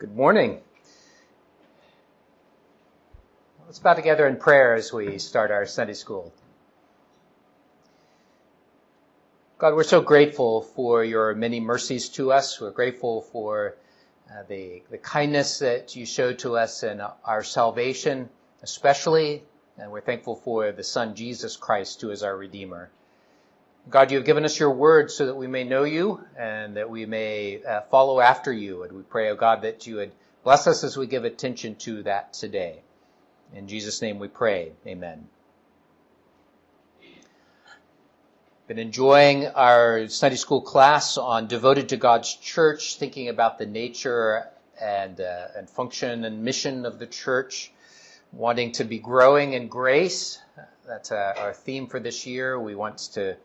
Good morning. Let's bow together in prayer as we start our Sunday school. God, we're so grateful for your many mercies to us. We're grateful for uh, the, the kindness that you showed to us in our salvation, especially, and we're thankful for the Son, Jesus Christ, who is our Redeemer. God, you have given us your word so that we may know you and that we may uh, follow after you. And we pray, oh God, that you would bless us as we give attention to that today. In Jesus' name we pray. Amen. Been enjoying our Sunday school class on devoted to God's church, thinking about the nature and, uh, and function and mission of the church, wanting to be growing in grace. That's uh, our theme for this year. We want to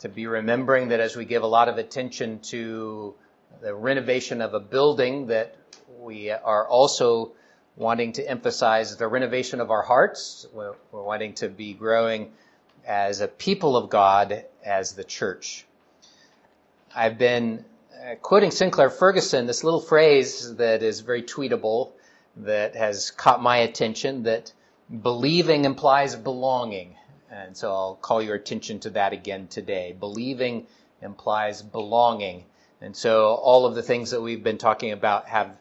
to be remembering that as we give a lot of attention to the renovation of a building, that we are also wanting to emphasize the renovation of our hearts. We're, we're wanting to be growing as a people of God, as the church. I've been uh, quoting Sinclair Ferguson, this little phrase that is very tweetable, that has caught my attention, that believing implies belonging. And so I'll call your attention to that again today. Believing implies belonging. And so all of the things that we've been talking about have,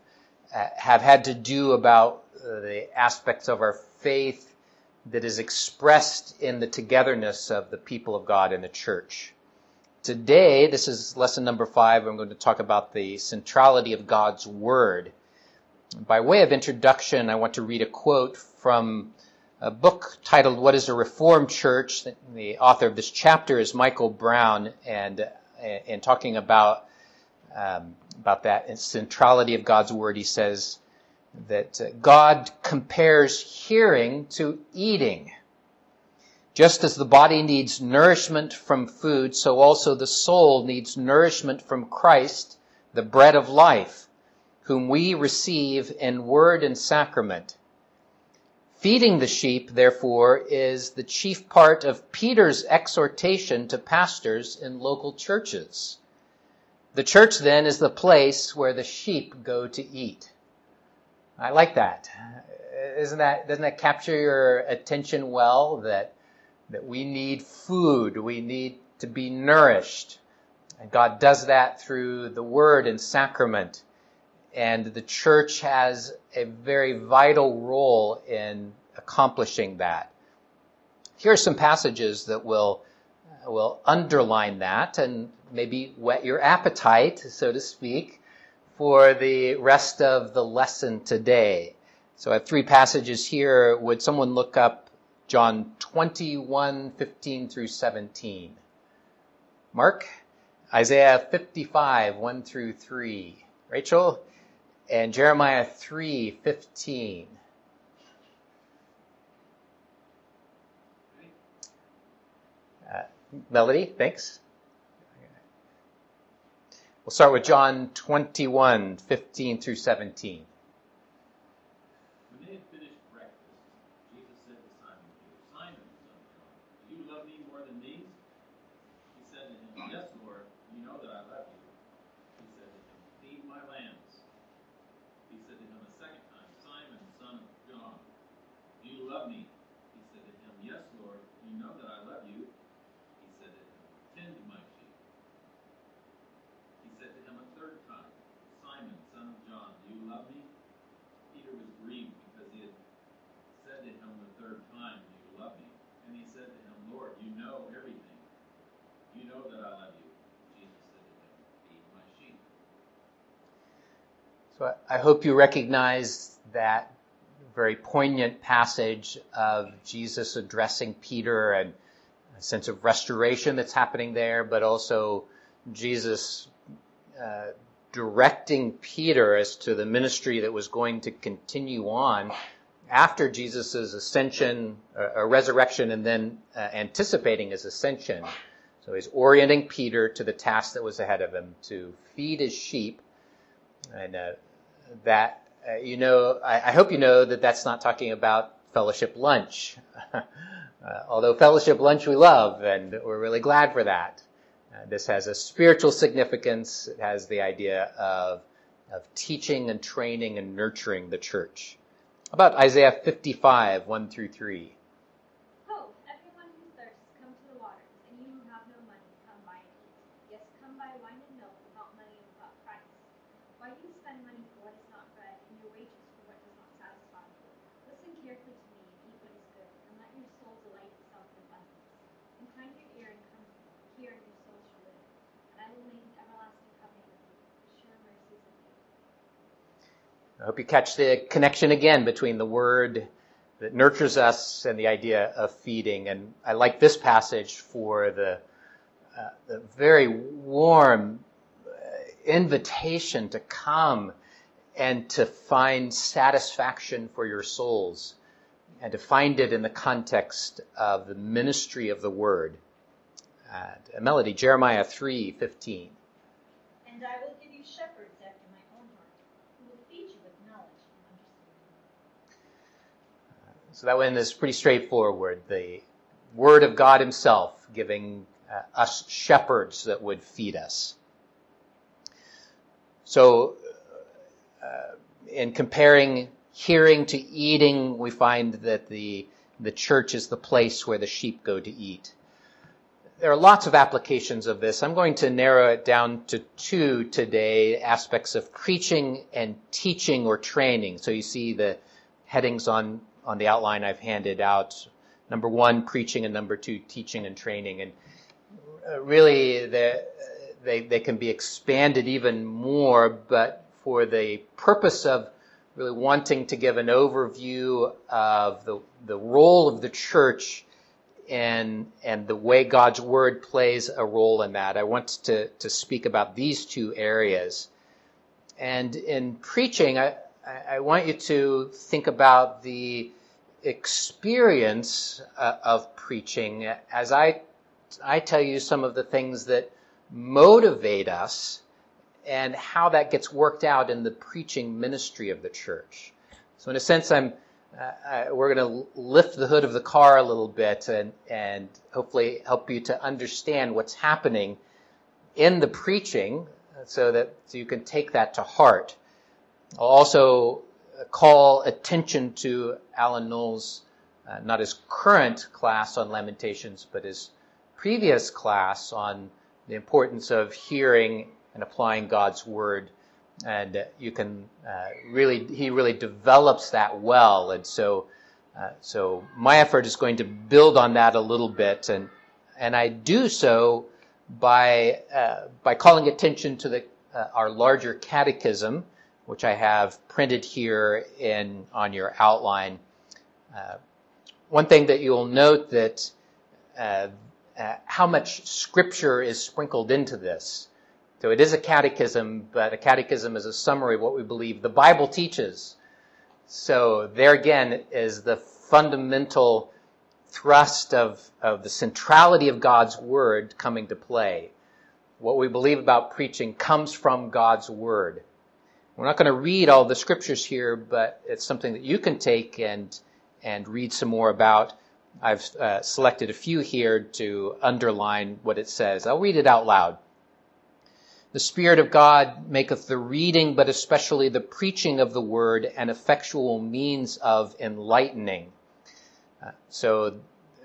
have had to do about uh, the aspects of our faith that is expressed in the togetherness of the people of God in the church. Today, this is lesson number five. I'm going to talk about the centrality of God's Word. By way of introduction, I want to read a quote from a book titled What is a Reformed Church? The author of this chapter is Michael Brown, and in talking about um, about that centrality of God's word, he says that God compares hearing to eating. Just as the body needs nourishment from food, so also the soul needs nourishment from Christ, the bread of life, whom we receive in word and sacrament. Feeding the sheep, therefore, is the chief part of Peter's exhortation to pastors in local churches. The church then is the place where the sheep go to eat. I like that. Isn't that, doesn't that capture your attention well? That, that we need food. We need to be nourished. And God does that through the word and sacrament and the church has a very vital role in accomplishing that. Here are some passages that will uh, will underline that and maybe whet your appetite, so to speak, for the rest of the lesson today. So I have three passages here. Would someone look up John 21, 15 through 17? Mark? Isaiah 55, 1 through 3. Rachel? And Jeremiah 3:15. Uh, Melody, thanks. We'll start with John 21, 15 through 17. So I hope you recognize that very poignant passage of Jesus addressing Peter and a sense of restoration that's happening there, but also Jesus uh, directing Peter as to the ministry that was going to continue on after Jesus' ascension, uh, resurrection, and then uh, anticipating his ascension. So he's orienting Peter to the task that was ahead of him to feed his sheep and uh, that uh, you know, I, I, hope you know that that's not talking about fellowship lunch. uh, although fellowship lunch we love, and we're really glad for that. Uh, this has a spiritual significance. It has the idea of of teaching and training and nurturing the church. About Isaiah 55, 1 through 3. Ho, everyone who thirsts, come to the waters, and you who have no money, come buy and eat. Yes, come buy wine and milk without money and without price. Why do you spend money for what is not bread, and your wages for what does not satisfy? Listen carefully to me and eat what is good, and let your soul delight itself in abundance. Incline your ear and come hear, and your soul shall live. And I will make an everlasting covenant with you, the sure mercies of you. I hope you catch the connection again between the word that nurtures us and the idea of feeding. And I like this passage for the, uh, the very warm uh, invitation to come and to find satisfaction for your souls and to find it in the context of the ministry of the word. Uh, Melody, Jeremiah 3:15. And I will give you shepherds after my own heart, who will feed you with knowledge and understanding. So that one is pretty straightforward. The Word of God Himself giving uh, us shepherds that would feed us. So, uh, in comparing hearing to eating, we find that the, the church is the place where the sheep go to eat. There are lots of applications of this. I'm going to narrow it down to two today aspects of preaching and teaching or training. So you see the headings on, on the outline I've handed out. Number one, preaching, and number two, teaching and training. And uh, really, they, they can be expanded even more, but for the purpose of really wanting to give an overview of the, the role of the church and, and the way God's Word plays a role in that, I want to, to speak about these two areas. And in preaching, I, I want you to think about the experience uh, of preaching as I, I tell you some of the things that motivate us and how that gets worked out in the preaching ministry of the church. So in a sense, I'm, uh, we're going to lift the hood of the car a little bit and, and hopefully help you to understand what's happening in the preaching so that so you can take that to heart. I'll also call attention to Alan Knowles, uh, not his current class on Lamentations, but his previous class on the importance of hearing and applying God's word. And you can uh, really, he really develops that well. And so, uh, so my effort is going to build on that a little bit, and and I do so by uh, by calling attention to the uh, our larger catechism, which I have printed here in on your outline. Uh, one thing that you'll note that uh, uh, how much scripture is sprinkled into this. So it is a catechism, but a catechism is a summary of what we believe the Bible teaches. So there again is the fundamental thrust of, of the centrality of God's word coming to play. What we believe about preaching comes from God's word. We're not going to read all the scriptures here, but it's something that you can take and, and read some more about. I've uh, selected a few here to underline what it says. I'll read it out loud. The Spirit of God maketh the reading, but especially the preaching of the word, an effectual means of enlightening. Uh, so,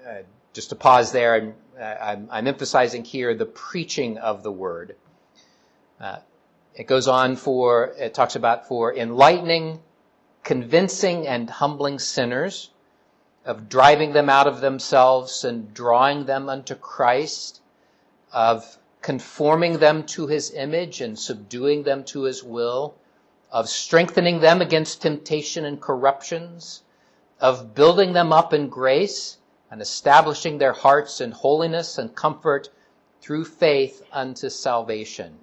uh, just to pause there, I'm, uh, I'm, I'm, emphasizing here the preaching of the word. It goes on for, it talks about for enlightening, convincing, and humbling sinners, of driving them out of themselves and drawing them unto Christ, of conforming them to his image and subduing them to his will, of strengthening them against temptation and corruptions, of building them up in grace and establishing their hearts in holiness and comfort through faith unto salvation.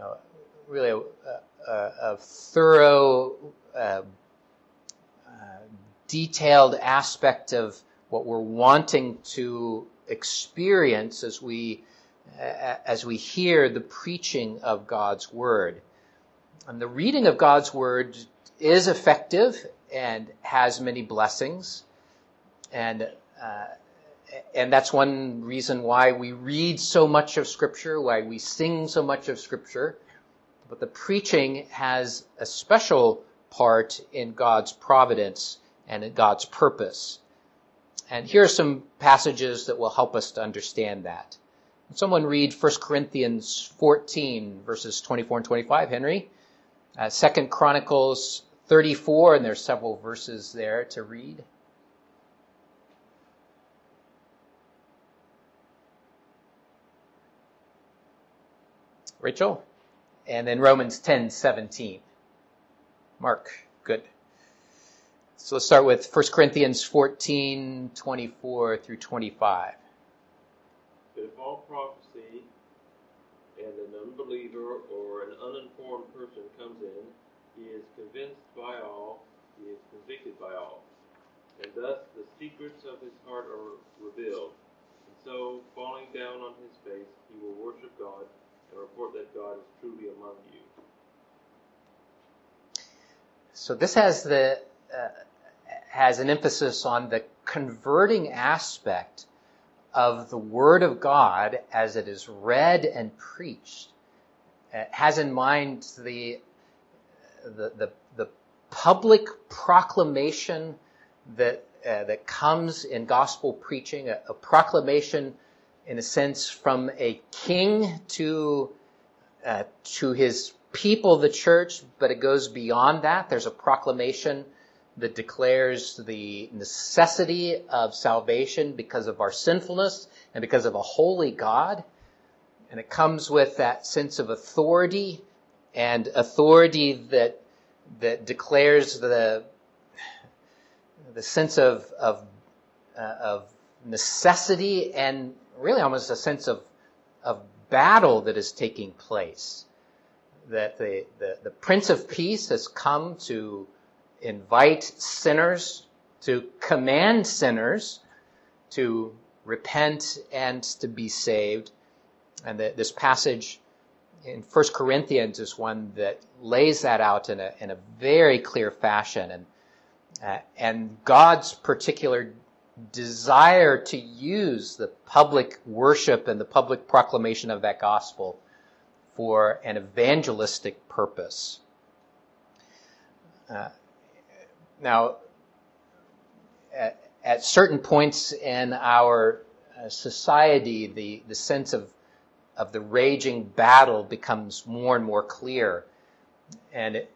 Uh, really, a, a, a thorough, uh, uh, detailed aspect of what we're wanting to experience as we as we hear the preaching of God's word. And the reading of God's word is effective and has many blessings. And uh, and that's one reason why we read so much of Scripture, why we sing so much of Scripture, but the preaching has a special part in God's providence and in God's purpose. And here are some passages that will help us to understand that. Someone read 1 Corinthians 14, verses 24 and 25, Henry. Uh, 2 Chronicles 34, and there's several verses there to read. Rachel? And then Romans 10, 17. Mark, good. So let's start with 1 Corinthians 14, 24 through 25. But if all prophecy and an unbeliever or an uninformed person comes in, he is convinced by all, he is convicted by all. And thus the secrets of his heart are revealed. And so, falling down on his face, he will worship God and report that God is truly among you. So this has the uh, has an emphasis on the converting aspect of the Word of God as it is read and preached. It has in mind the the the, the public proclamation that uh, that comes in gospel preaching, a, a, proclamation in a sense from a king to uh, to his people, the church, but it goes beyond that. There's a proclamation that declares the necessity of salvation because of our sinfulness and because of a holy God. And it comes with that sense of authority and authority that that declares the the sense of of uh, of necessity and really almost a sense of of battle that is taking place that the, the, the Prince of Peace has come to invite sinners, to command sinners to repent and to be saved. And this passage in 1 Corinthians is one that lays that out in a, in a very clear fashion. And, uh, and God's particular desire to use the public worship and the public proclamation of that gospel for an evangelistic purpose. Uh, now, at, at, certain points in our uh, society, the, the sense of, of the raging battle becomes more and more clear. And it,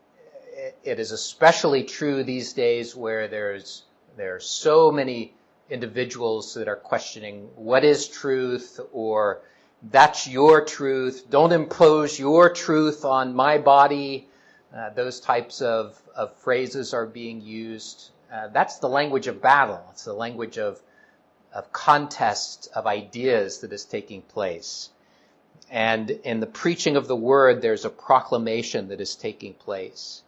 it is especially true these days where there's, there are so many individuals that are questioning what is truth or that's your truth. Don't impose your truth on my body. Uh, those types of, of phrases are being used. Uh, that's the language of battle. It's the language of, of contest of ideas that is taking place. And in the preaching of the word, there's a proclamation that is taking place.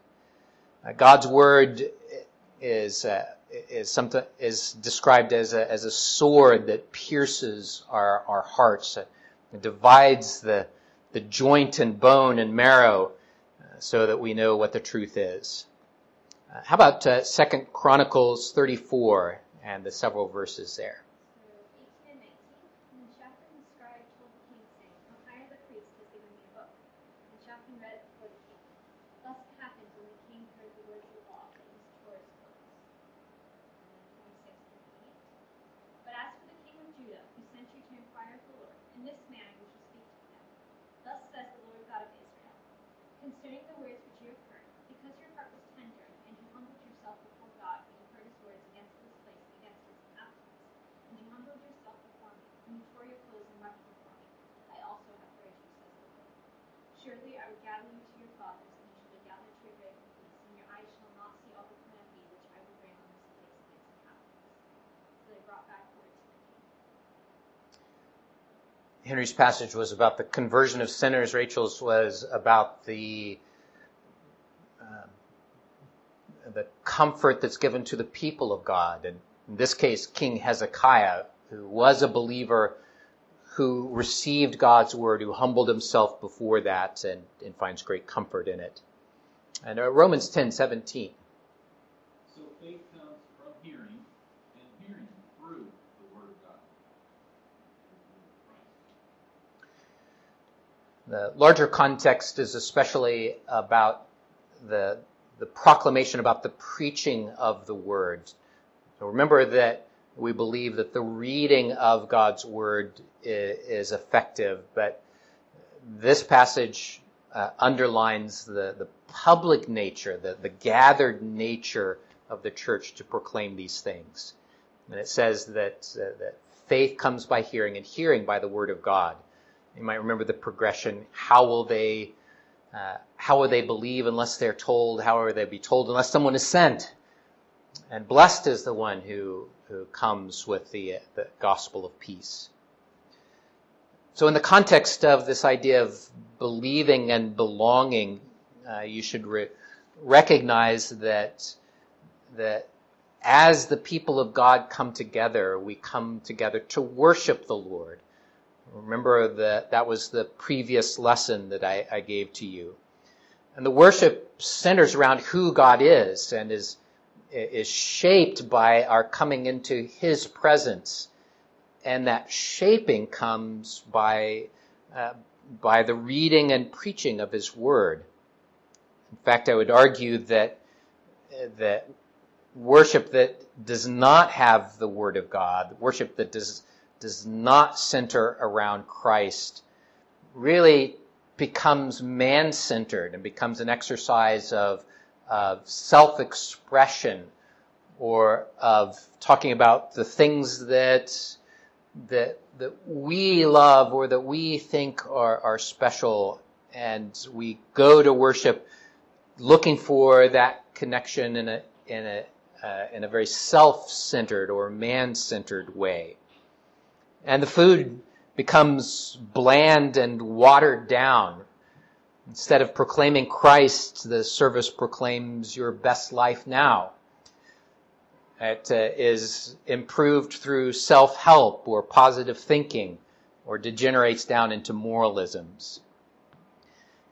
Uh, God's word is, uh, is, something, is described as a, as a sword that pierces our, our hearts it divides the, the joint and bone and marrow uh, so that we know what the truth is. Uh, how about uh, 2 Chronicles 34 and the several verses there? Henry's passage was about the conversion of sinners. Rachel's was about the uh, the comfort that's given to the people of God. And in this case, King Hezekiah, who was a believer, who received God's word, who humbled himself before that, and, and finds great comfort in it. And uh, Romans ten seventeen. The larger context is especially about the, the proclamation about the preaching of the word. So remember that we believe that the reading of God's word is, effective, but this passage uh, underlines the, the public nature, the, the gathered nature of the church to proclaim these things. And it says that, uh, that faith comes by hearing and hearing by the word of God. You might remember the progression. How will they, uh, how will they believe unless they're told? How will they be told unless someone is sent? And blessed is the one who, who comes with the, the gospel of peace. So in the context of this idea of believing and belonging, uh, you should re- recognize that, that as the people of God come together, we come together to worship the Lord. Remember that that was the previous lesson that I, I gave to you. And the worship centers around who God is and is, is shaped by our coming into His presence. And that shaping comes by, uh, by the reading and preaching of His Word. In fact, I would argue that, that worship that does not have the Word of God, worship that does does not center around Christ really becomes man centered and becomes an exercise of, of self expression or of talking about the things that, that, that we love or that we think are, are special. And we go to worship looking for that connection in a, in a, uh, in a very self centered or man centered way and the food becomes bland and watered down. Instead of proclaiming Christ, the service proclaims your best life now. It uh, is improved through self-help or positive thinking or degenerates down into moralisms.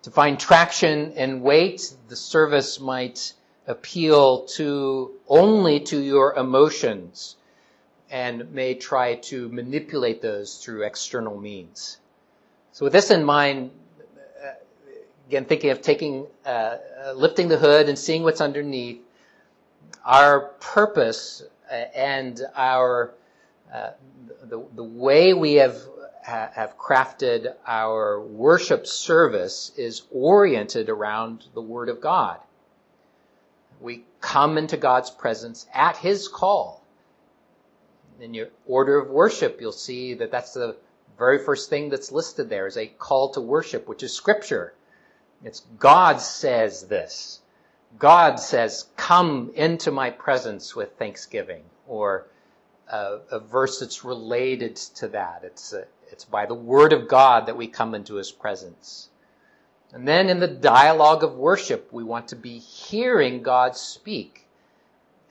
To find traction and weight, the service might appeal to only to your emotions and may try to manipulate those through external means. So with this in mind, uh, again, thinking of taking, uh, uh, lifting the hood and seeing what's underneath, our purpose uh, and our, uh, the, the way we have, have crafted our worship service is oriented around the Word of God. We come into God's presence at His call in your order of worship, you'll see that that's the very first thing that's listed there is a call to worship, which is scripture. It's God says this. God says, come into my presence with thanksgiving, or a, a verse that's related to that. It's, a, it's by the word of God that we come into his presence. And then in the dialogue of worship, we want to be hearing God speak.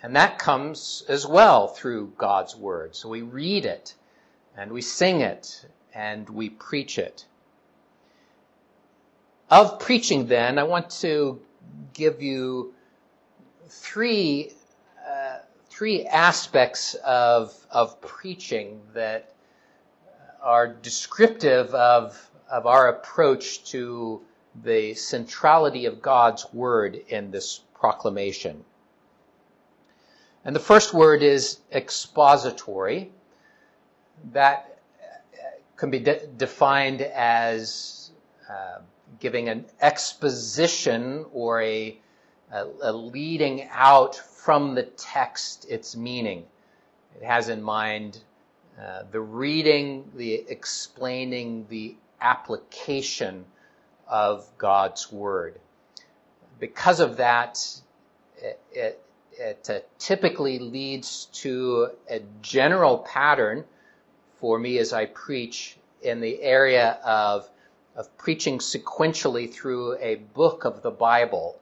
And that comes as well through God's Word. So we read it, and we sing it, and we preach it. Of preaching, then, I want to give you three, uh, three aspects of, of preaching that are descriptive of, of our approach to the centrality of God's Word in this proclamation. And the first word is expository. That can be de- defined as uh, giving an exposition or a, a, a leading out from the text its meaning. It has in mind uh, the reading, the explaining, the application of God's Word. Because of that, it, it it uh, typically leads to a general pattern for me as I preach in the area of, of preaching sequentially through a book of the Bible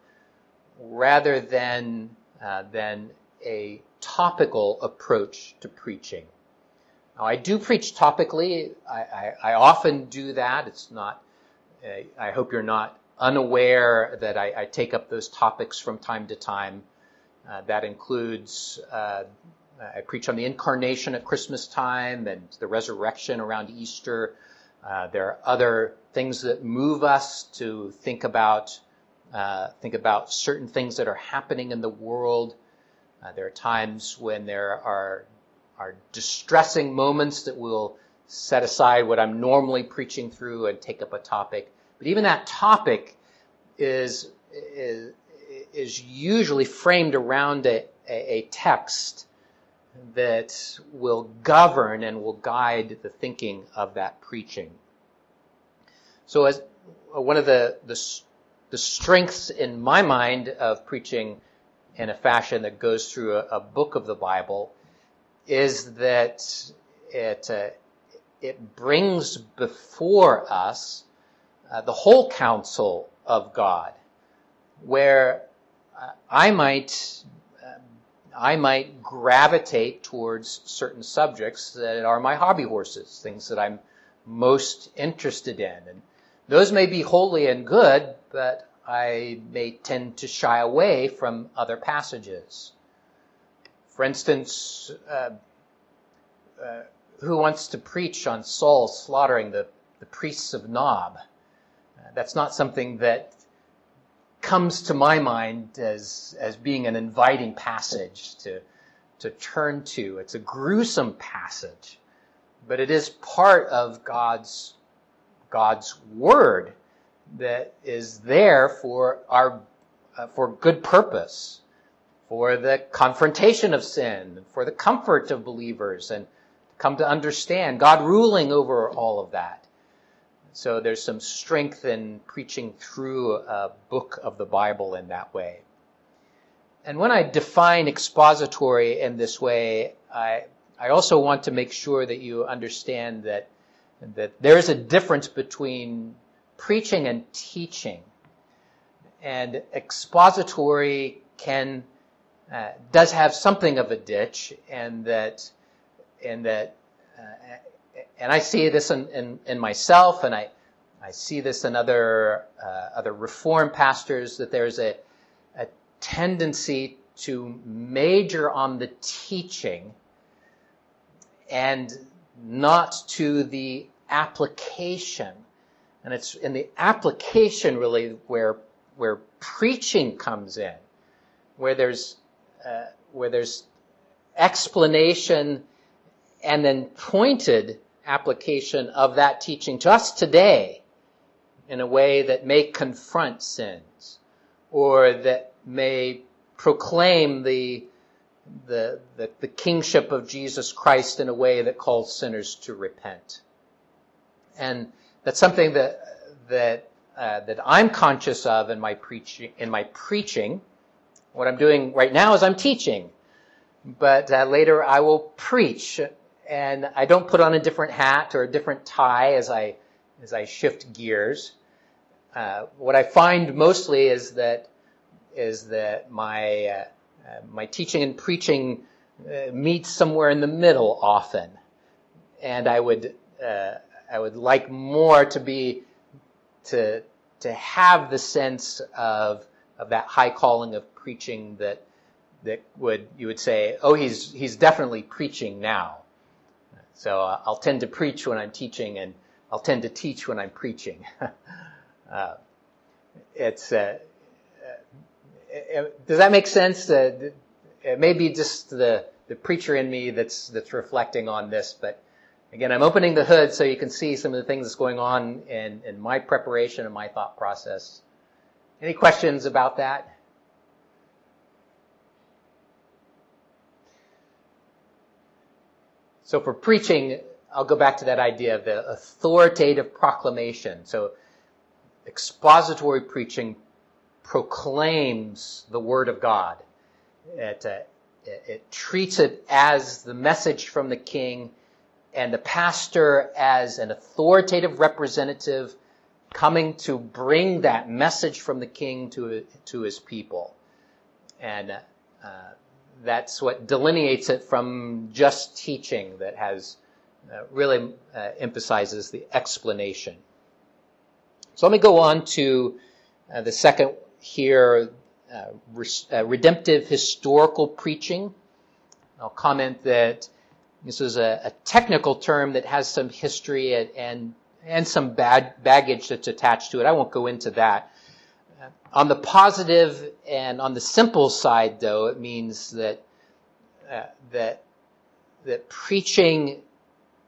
rather than, uh, than a topical approach to preaching. Now, I do preach topically. I, I, I often do that. It's not, uh, I hope you're not unaware that I, I take up those topics from time to time. Uh, that includes, uh, I preach on the incarnation at Christmas time and the resurrection around Easter. Uh, there are other things that move us to think about uh, think about certain things that are happening in the world. Uh, there are times when there are are distressing moments that will set aside what I'm normally preaching through and take up a topic. But even that topic is is, is usually framed around a, a text that will govern and will guide the thinking of that preaching. So as one of the, the, the strengths in my mind of preaching in a fashion that goes through a, a book of the Bible is that it, uh, it brings before us uh, the whole counsel of God, where uh, I might I might gravitate towards certain subjects that are my hobby horses, things that I'm most interested in. And those may be holy and good, but I may tend to shy away from other passages. For instance, uh, uh, who wants to preach on Saul slaughtering the, the priests of Nob? Uh, that's not something that comes to my mind as, as being an inviting passage to, to turn to. It's a gruesome passage, but it is part of God's, God's word that is there for our, uh, for good purpose, for the confrontation of sin, for the comfort of believers and come to understand God ruling over all of that. So there's some strength in preaching through a book of the Bible in that way. And when I define expository in this way, I, I also want to make sure that you understand that, that there is a difference between preaching and teaching. And expository can, uh, does have something of a ditch and that, and that uh, and I see this in, in, in, myself, and I, I see this in other, uh, other Reformed pastors, that there's a, a tendency to major on the teaching and not to the application. And it's in the application really where, where preaching comes in, where there's, uh, where there's explanation and then pointed application of that teaching to us today in a way that may confront sins or that may proclaim the, the, the, the, kingship of Jesus Christ in a way that calls sinners to repent. And that's something that, that, uh, that I'm conscious of in my preaching, in my preaching. What I'm doing right now is I'm teaching. But uh, later I will preach and I don't put on a different hat or a different tie as I as I shift gears. Uh, what I find mostly is that is that my uh, uh, my teaching and preaching uh, meets somewhere in the middle often, and I would uh, I would like more to be to to have the sense of of that high calling of preaching that that would you would say oh he's he's definitely preaching now so uh, I'll tend to preach when I'm teaching, and I'll tend to teach when I'm preaching. uh, it's uh, uh does that make sense? Uh, it may be just the the preacher in me that's that's reflecting on this, but again, I'm opening the hood so you can see some of the things that's going on in in my preparation and my thought process. Any questions about that? So for preaching, I'll go back to that idea of the authoritative proclamation. So expository preaching proclaims the word of God. It, uh, it, treats it as the message from the king and the pastor as an authoritative representative coming to bring that message from the king to, to his people. And uh, that's what delineates it from just teaching that has uh, really uh, emphasizes the explanation. So let me go on to uh, the second here, uh, uh, redemptive historical preaching. I'll comment that this is a, a, technical term that has some history and, and, and some bad baggage that's attached to it. I won't go into that. On the positive and on the simple side, though, it means that uh, that that preaching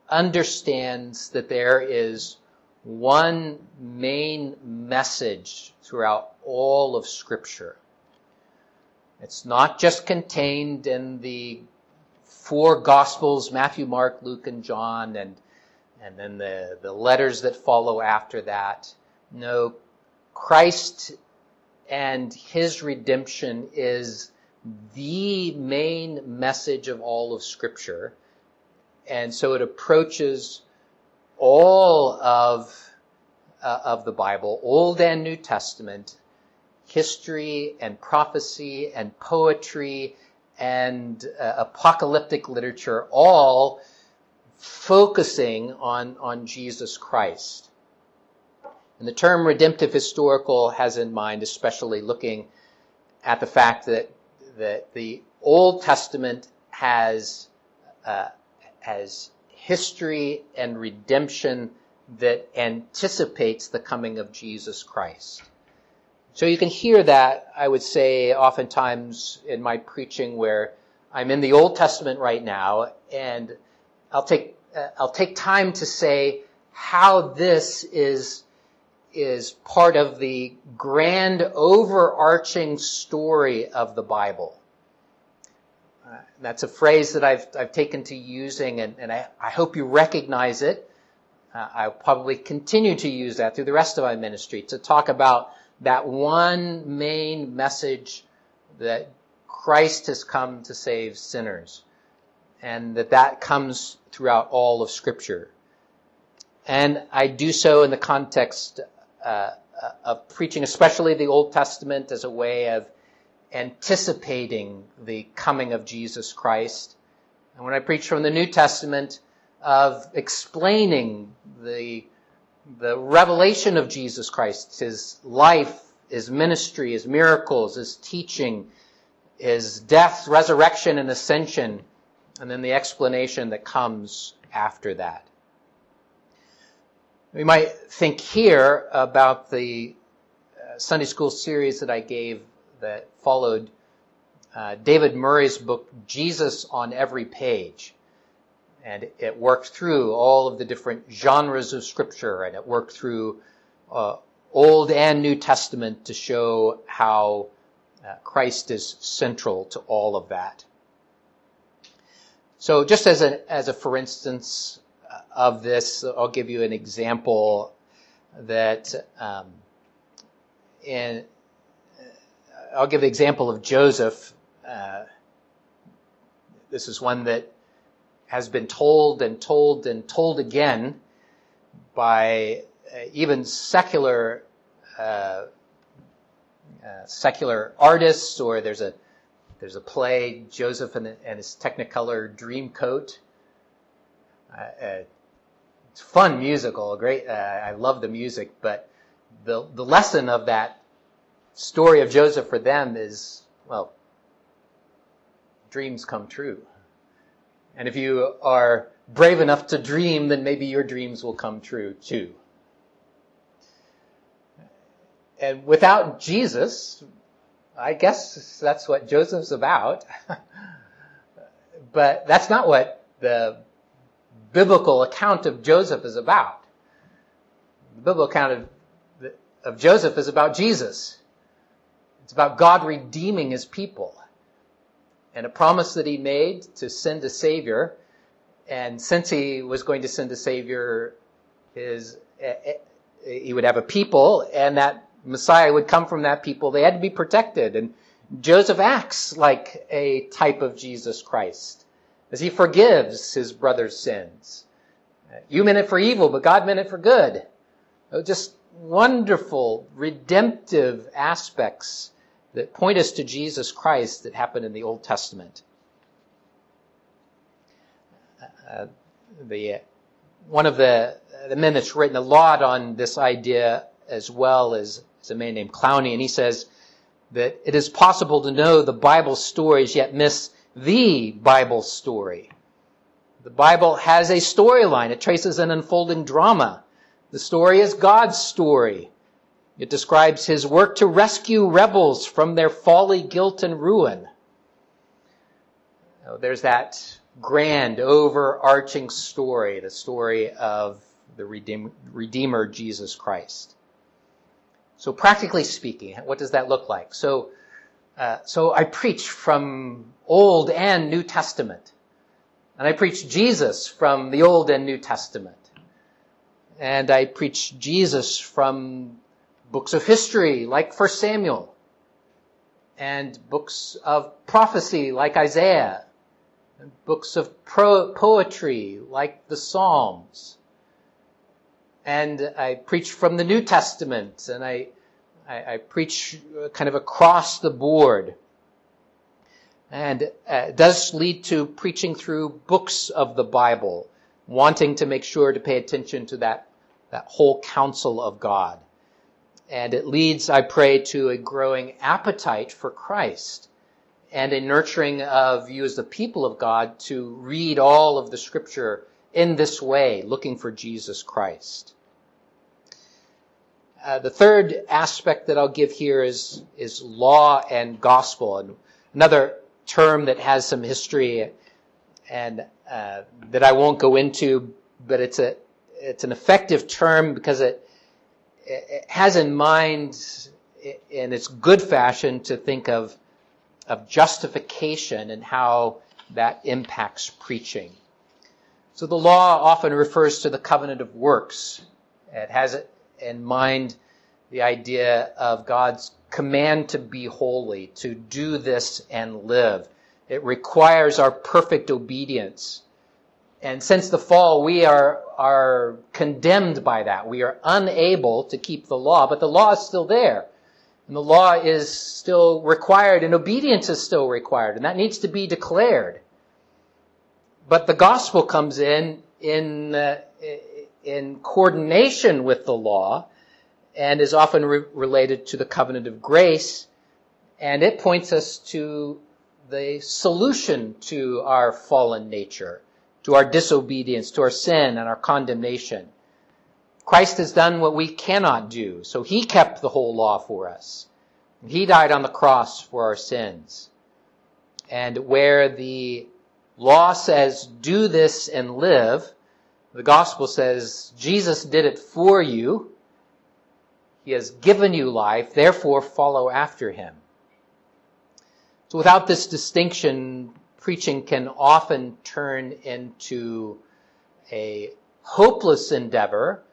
understands that there is one main message throughout all of Scripture. It's not just contained in the four Gospels Matthew, Mark, Luke, and John, and, and then the, the letters that follow after that. No, Christ and his redemption is the main message of all of Scripture. And so it approaches all of, uh, of the Bible, Old and New Testament, history and prophecy and poetry and uh, apocalyptic literature, all focusing on, on Jesus Christ. And the term redemptive historical has in mind especially looking at the fact that, that the Old Testament has, uh, has history and redemption that anticipates the coming of Jesus Christ. So you can hear that, I would say, oftentimes in my preaching where I'm in the Old Testament right now and I'll take, uh, I'll take time to say how this is, is part of the grand overarching story of the Bible. Uh, that's a phrase that I've, I've taken to using, and, and I, I hope you recognize it. Uh, I'll probably continue to use that through the rest of my ministry to talk about that one main message that Christ has come to save sinners, and that that comes throughout all of Scripture. And I do so in the context uh, of preaching, especially the Old Testament, as a way of anticipating the coming of Jesus Christ. And when I preach from the New Testament, of explaining the, the revelation of Jesus Christ, his life, his ministry, his miracles, his teaching, his death, resurrection, and ascension, and then the explanation that comes after that. We might think here about the uh, Sunday school series that I gave that followed uh, David Murray's book, Jesus on Every Page. And it worked through all of the different genres of scripture and it worked through uh, Old and New Testament to show how uh, Christ is central to all of that. So just as a, as a for instance of this, I'll give you an example that um, in I'll give the example of Joseph. Uh, this is one that has been told and told and told again by uh, even secular uh, uh, secular artists, or there's a there's a play Joseph and, and his Technicolor Dreamcoat. Uh, uh, it's fun musical, great. I love the music, but the the lesson of that story of Joseph for them is, well, dreams come true. And if you are brave enough to dream, then maybe your dreams will come true too. And without Jesus, I guess that's what Joseph's about. but that's not what the biblical account of Joseph is about. The biblical account of, of Joseph is about Jesus. It's about God redeeming his people and a promise that he made to send a savior. And since he was going to send a savior, his, eh, eh, he would have a people and that Messiah would come from that people. They had to be protected. And Joseph acts like a type of Jesus Christ as he forgives his brother's sins. You meant it for evil, but God meant it for good. Just wonderful, redemptive aspects that point us to Jesus Christ that happened in the Old Testament. Uh, the, one of the, the men that's written a lot on this idea as well is, is a man named Clowney, and he says that it is possible to know the Bible stories yet miss the Bible story. The Bible has a storyline. It traces an unfolding drama The story is God's story. It describes his work to rescue rebels from their folly, guilt, and ruin. There's that grand, overarching story, the story of the Redeemer, Jesus Christ. So practically speaking, what does that look like? So, uh, so I preach from Old and New Testament. And I preach Jesus from the Old and New Testament. And I preach Jesus from books of history like 1 Samuel and books of prophecy like Isaiah and books of pro- poetry like the Psalms. And I preach from the New Testament and I, I, I preach kind of across the board. And uh, does lead to preaching through books of the Bible, wanting to make sure to pay attention to that, that whole counsel of God. And it leads, I pray, to a growing appetite for Christ and a nurturing of you as the people of God to read all of the scripture in this way, looking for Jesus Christ. Uh, the third aspect that I'll give here is, is law and gospel. And another term that has some history and uh, that I won't go into, but it's a it's an effective term because it, it has in mind in its good fashion to think of of justification and how that impacts preaching. So the law often refers to the covenant of works. It has in mind the idea of God's command to be holy, to do this and live. It requires our perfect obedience. And since the fall, we are, are condemned by that. We are unable to keep the law, but the law is still there. And the law is still required and obedience is still required. And that needs to be declared. But the gospel comes in, in, uh, in coordination with the law and is often re- related to the covenant of grace. And it points us to the solution to our fallen nature, to our disobedience, to our sin and our condemnation. Christ has done what we cannot do, so he kept the whole law for us. He died on the cross for our sins. And where the law says, do this and live, the gospel says, Jesus did it for you, he has given you life, therefore follow after him. So without this distinction, preaching can often turn into a hopeless endeavor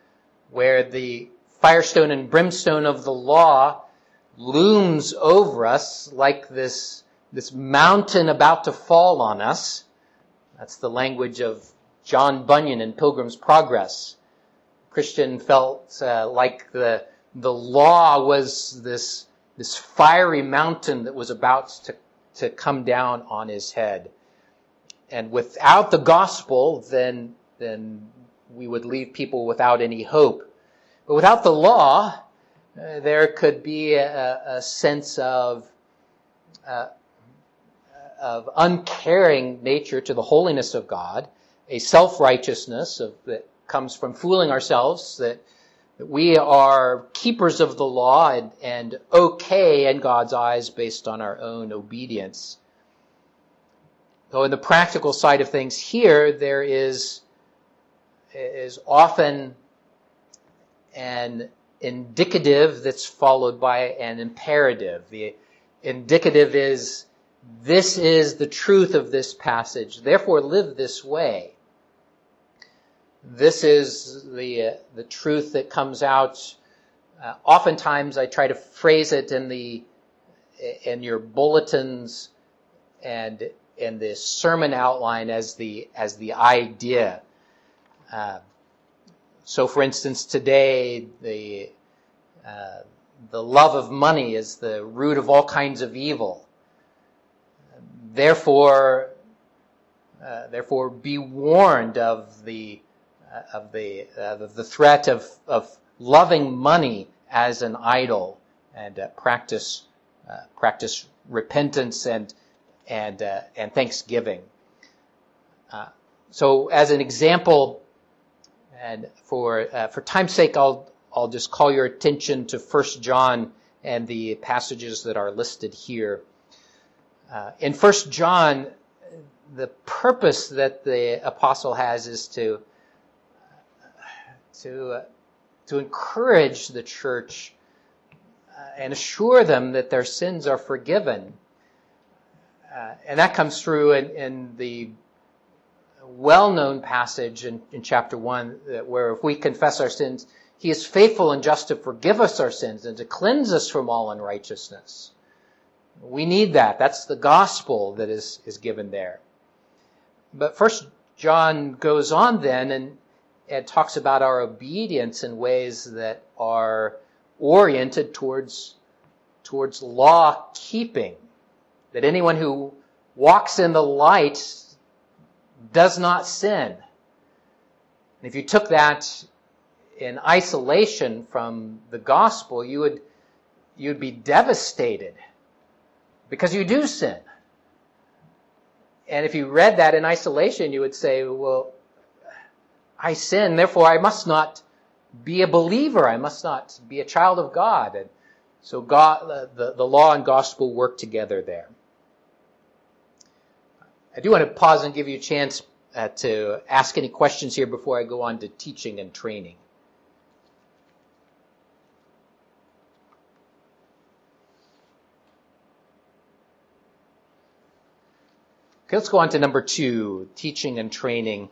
where the firestone and brimstone of the law looms over us like this, this mountain about to fall on us. That's the language of John Bunyan in Pilgrim's Progress. Christian felt uh, like the the law was this, this fiery mountain that was about to, to come down on his head. And without the gospel, then, then we would leave people without any hope. But without the law, uh, there could be a, a sense of, uh, of uncaring nature to the holiness of God, a self-righteousness of, that comes from fooling ourselves that we are keepers of the law and, and okay in God's eyes based on our own obedience. Though in the practical side of things here, there is, is often an indicative that's followed by an imperative. The indicative is, this is the truth of this passage, therefore live this way this is the uh, the truth that comes out. Uh, oftentimes, I try to phrase it in the in your bulletins and in the sermon outline as the as the idea. Uh, so, for instance, today the uh, the love of money is the root of all kinds of evil. Therefore, uh, therefore, be warned of the of the uh, the threat of of loving money as an idol and uh, practice uh, practice repentance and and uh, and thanksgiving. Uh, so, as an example, And for, uh, for time's sake, I'll, I'll just call your attention to 1 John and the passages that are listed here. Uh, in 1 John, the purpose that the apostle has is to, to, uh, to encourage the church uh, and assure them that their sins are forgiven. Uh, and that comes through in, in the well-known passage in, in chapter 1 where if we confess our sins, he is faithful and just to forgive us our sins and to cleanse us from all unrighteousness. We need that. That's the gospel that is, is given there. But first John goes on then and, and talks about our obedience in ways that are oriented towards, towards law keeping. That anyone who walks in the light does not sin. And if you took that in isolation from the gospel, you would, you'd be devastated because you do sin. And if you read that in isolation, you would say, well, I sin, therefore I must not be a believer. I must not be a child of God. And so God, the, the law and gospel work together there. I do want to pause and give you a chance uh, to ask any questions here before I go on to teaching and training. Okay, let's go on to number two, teaching and training.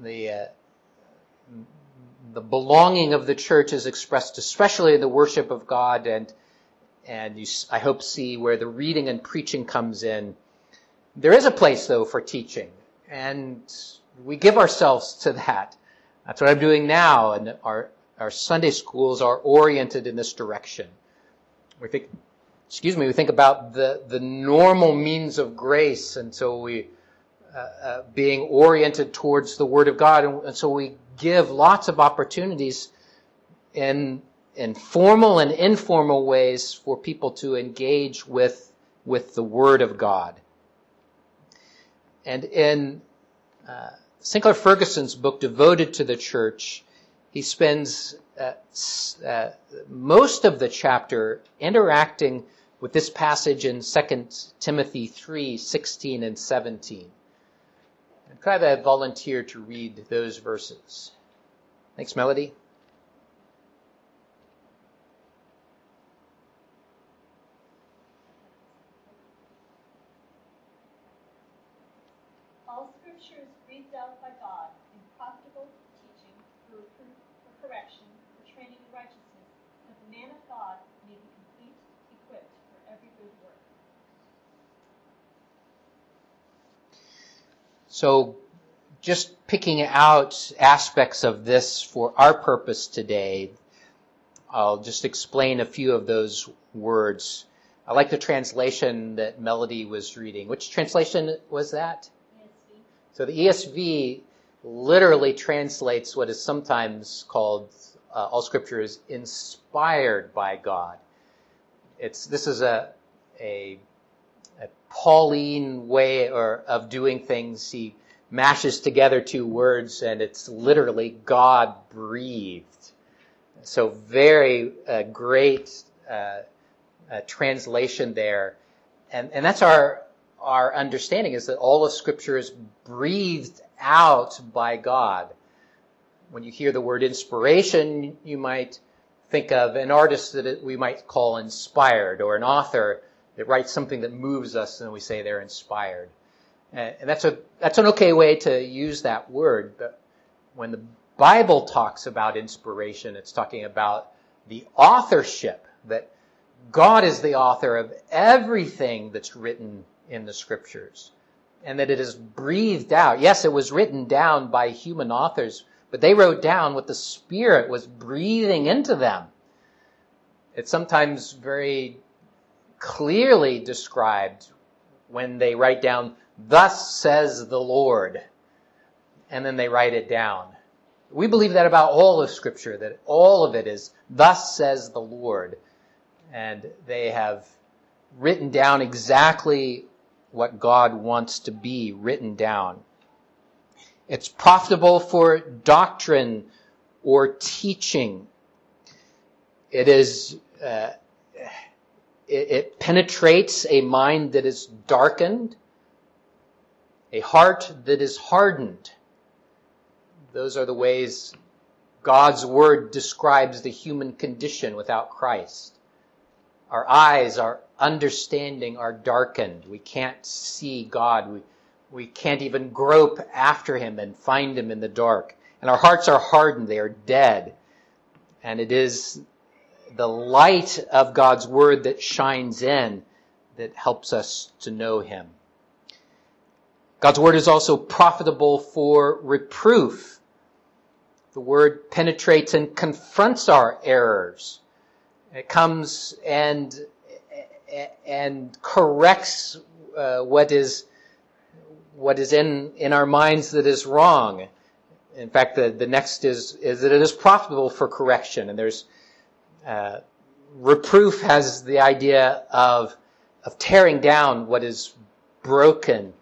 The, uh, the belonging of the church is expressed especially in the worship of God and, and you, I hope see where the reading and preaching comes in there is a place though for teaching and we give ourselves to that. That's what I'm doing now and our, our Sunday schools are oriented in this direction. We think, excuse me, we think about the, the normal means of grace and so we, uh, uh, being oriented towards the Word of God and, and so we give lots of opportunities in, in formal and informal ways for people to engage with, with the Word of God. And in uh, Sinclair Ferguson's book, Devoted to the Church, he spends uh, uh, most of the chapter interacting with this passage in 2 Timothy 3, 16 and 17. Could I have a volunteer to read those verses? Thanks, Melody. So just picking out aspects of this for our purpose today, I'll just explain a few of those words. I like the translation that Melody was reading. Which translation was that? ESV. So the ESV literally translates what is sometimes called uh, all scripture is inspired by God. It's this is a a a Pauline way or of doing things. He mashes together two words, and it's literally God breathed. So very uh, great uh, uh, translation there, and and that's our our understanding is that all of Scripture is breathed out by God. When you hear the word inspiration, you might think of an artist that we might call inspired, or an author that writes something that moves us and we say they're inspired. And that's a, that's an okay way to use that word, but when the Bible talks about inspiration, it's talking about the authorship, that God is the author of everything that's written in the scriptures. And that it is breathed out. Yes, it was written down by human authors, but they wrote down what the Spirit was breathing into them. It's sometimes very clearly described when they write down, thus says the Lord, and then they write it down. We believe that about all of scripture, that all of it is, thus says the Lord. And they have written down exactly what God wants to be written down. It's profitable for doctrine or teaching. It is, uh, it, it penetrates a mind that is darkened, a heart that is hardened. Those are the ways God's word describes the human condition without Christ. Our eyes, our understanding are darkened. We can't see God. We, we can't even grope after him and find him in the dark. And our hearts are hardened. They are dead. And it is the light of God's word that shines in that helps us to know him. God's word is also profitable for reproof. The word penetrates and confronts our errors. It comes and and corrects uh, what is what is in in our minds that is wrong. In fact, the, the next is is that it is profitable for correction, and there's uh, reproof has the idea of of tearing down what is broken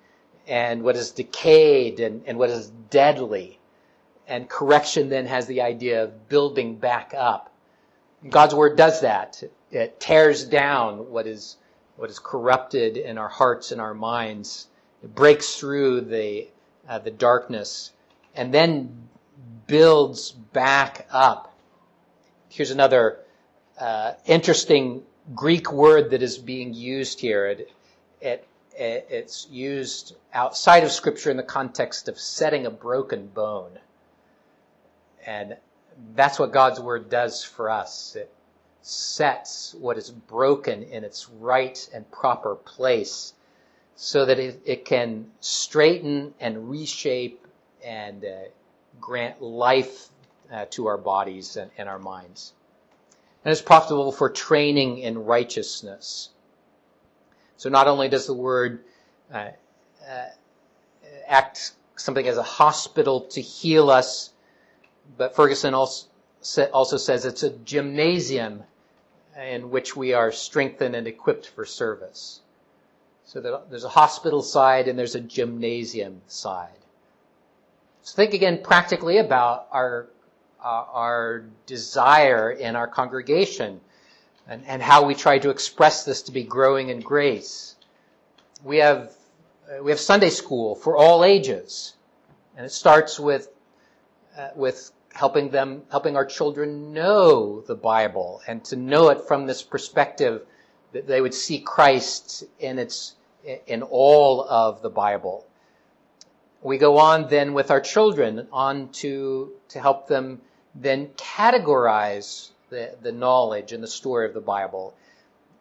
and what is decayed and, and what is deadly. And correction then has the idea of building back up. God's word does that. It tears down what is, what is corrupted in our hearts and our minds. It breaks through the, uh, the darkness and then builds back up. Here's another uh, interesting Greek word that is being used here. It, it, it's used outside of Scripture in the context of setting a broken bone. And that's what God's word does for us. It sets what is broken in its right and proper place so that it, it can straighten and reshape and uh, grant life uh, to our bodies and, and our minds. And it's profitable for training in righteousness. So not only does the word uh, uh, act something as a hospital to heal us, but Ferguson also, also says it's a gymnasium in which we are strengthened and equipped for service. So there's a hospital side and there's a gymnasium side. So think again practically about our, uh, our desire in our congregation and, and how we try to express this to be growing in grace. We have, uh, we have Sunday school for all ages. And it starts with, uh, with helping them, helping our children know the Bible and to know it from this perspective that they would see Christ in its, in all of the Bible. We go on then with our children on to, to help them then categorize the, the knowledge and the story of the Bible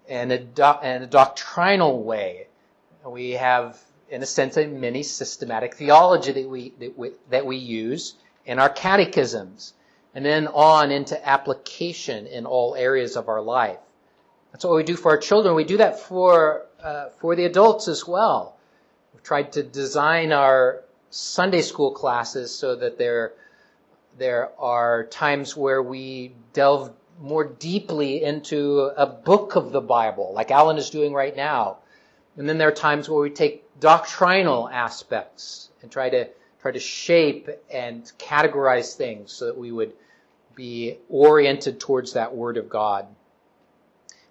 in a, do, in a doctrinal way. We have, in a sense, a mini systematic theology that we, that we, that we use in our catechisms, and then on into application in all areas of our life. That's what we do for our children. We do that for uh, for the adults as well. We've tried to design our Sunday school classes so that there there are times where we delve more deeply into a book of the Bible, like Alan is doing right now. And then there are times where we take doctrinal aspects and try to try to shape and categorize things so that we would be oriented towards that Word of God.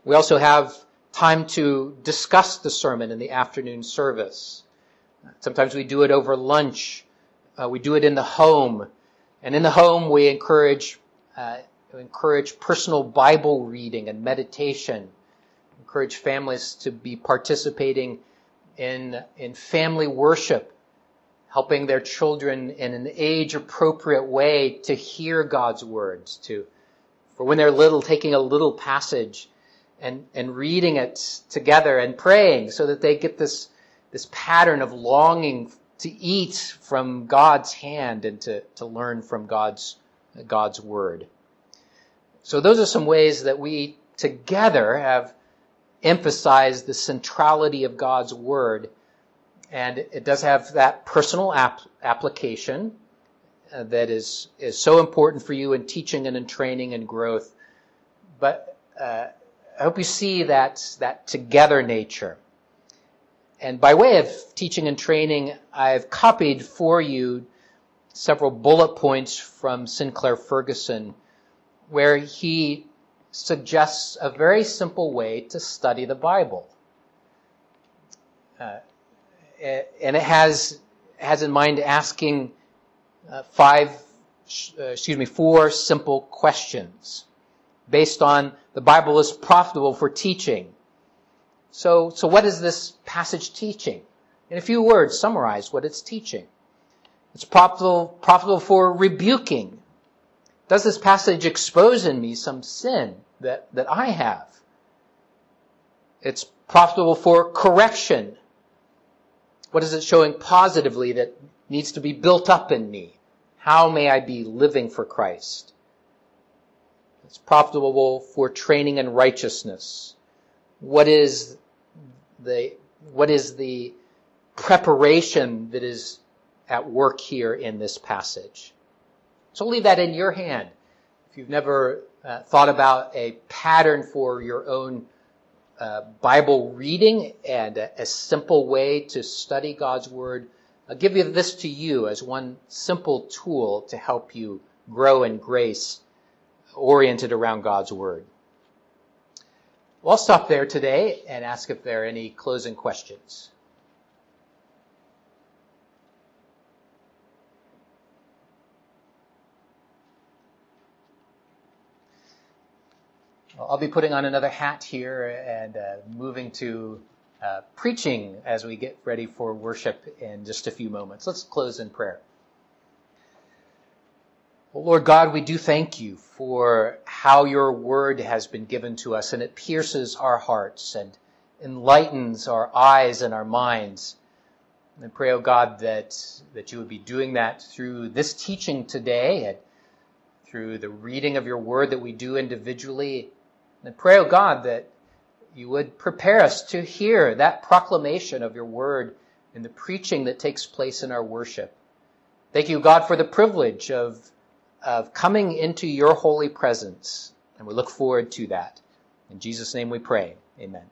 We also have time to discuss the sermon in the afternoon service. Sometimes we do it over lunch. Uh, we do it in the home. And in the home, we encourage, uh, encourage personal Bible reading and meditation. Encourage families to be participating in, in family worship helping their children in an age appropriate way to hear God's words, to, for when they're little, taking a little passage and, and reading it together and praying so that they get this, this pattern of longing to eat from God's hand and to, to learn from God's, God's word. So those are some ways that we together have emphasized the centrality of God's word and it does have that personal ap- application uh, that is is so important for you in teaching and in training and growth. But uh, I hope you see that that together nature. And by way of teaching and training, I've copied for you several bullet points from Sinclair Ferguson where he suggests a very simple way to study the Bible. Uh, and it has has in mind asking uh, five, uh, excuse me, four simple questions based on the Bible is profitable for teaching. So, so what is this passage teaching? In a few words, summarize what it's teaching. It's profitable, profitable for rebuking. Does this passage expose in me some sin that, that I have? It's profitable for correction. What is it showing positively that needs to be built up in me? How may I be living for Christ? It's profitable for training in righteousness. What is the, what is the preparation that is at work here in this passage? So leave that in your hand. If you've never uh, thought about a pattern for your own uh, Bible reading and a, a, simple way to study God's Word, I'll give you this to you as one simple tool to help you grow in grace oriented around God's Word. Well, I'll stop there today and ask if there are any closing questions. I'll be putting on another hat here and uh, moving to uh, preaching as we get ready for worship in just a few moments. Let's close in prayer. Well, Lord God, we do thank you for how your word has been given to us and it pierces our hearts and enlightens our eyes and our minds. And I pray, oh God, that, that you would be doing that through this teaching today and through the reading of your word that we do individually and pray, O oh God, that you would prepare us to hear that proclamation of your word in the preaching that takes place in our worship. Thank you, God, for the privilege of, of coming into your holy presence. And we look forward to that. In Jesus' name we pray. Amen.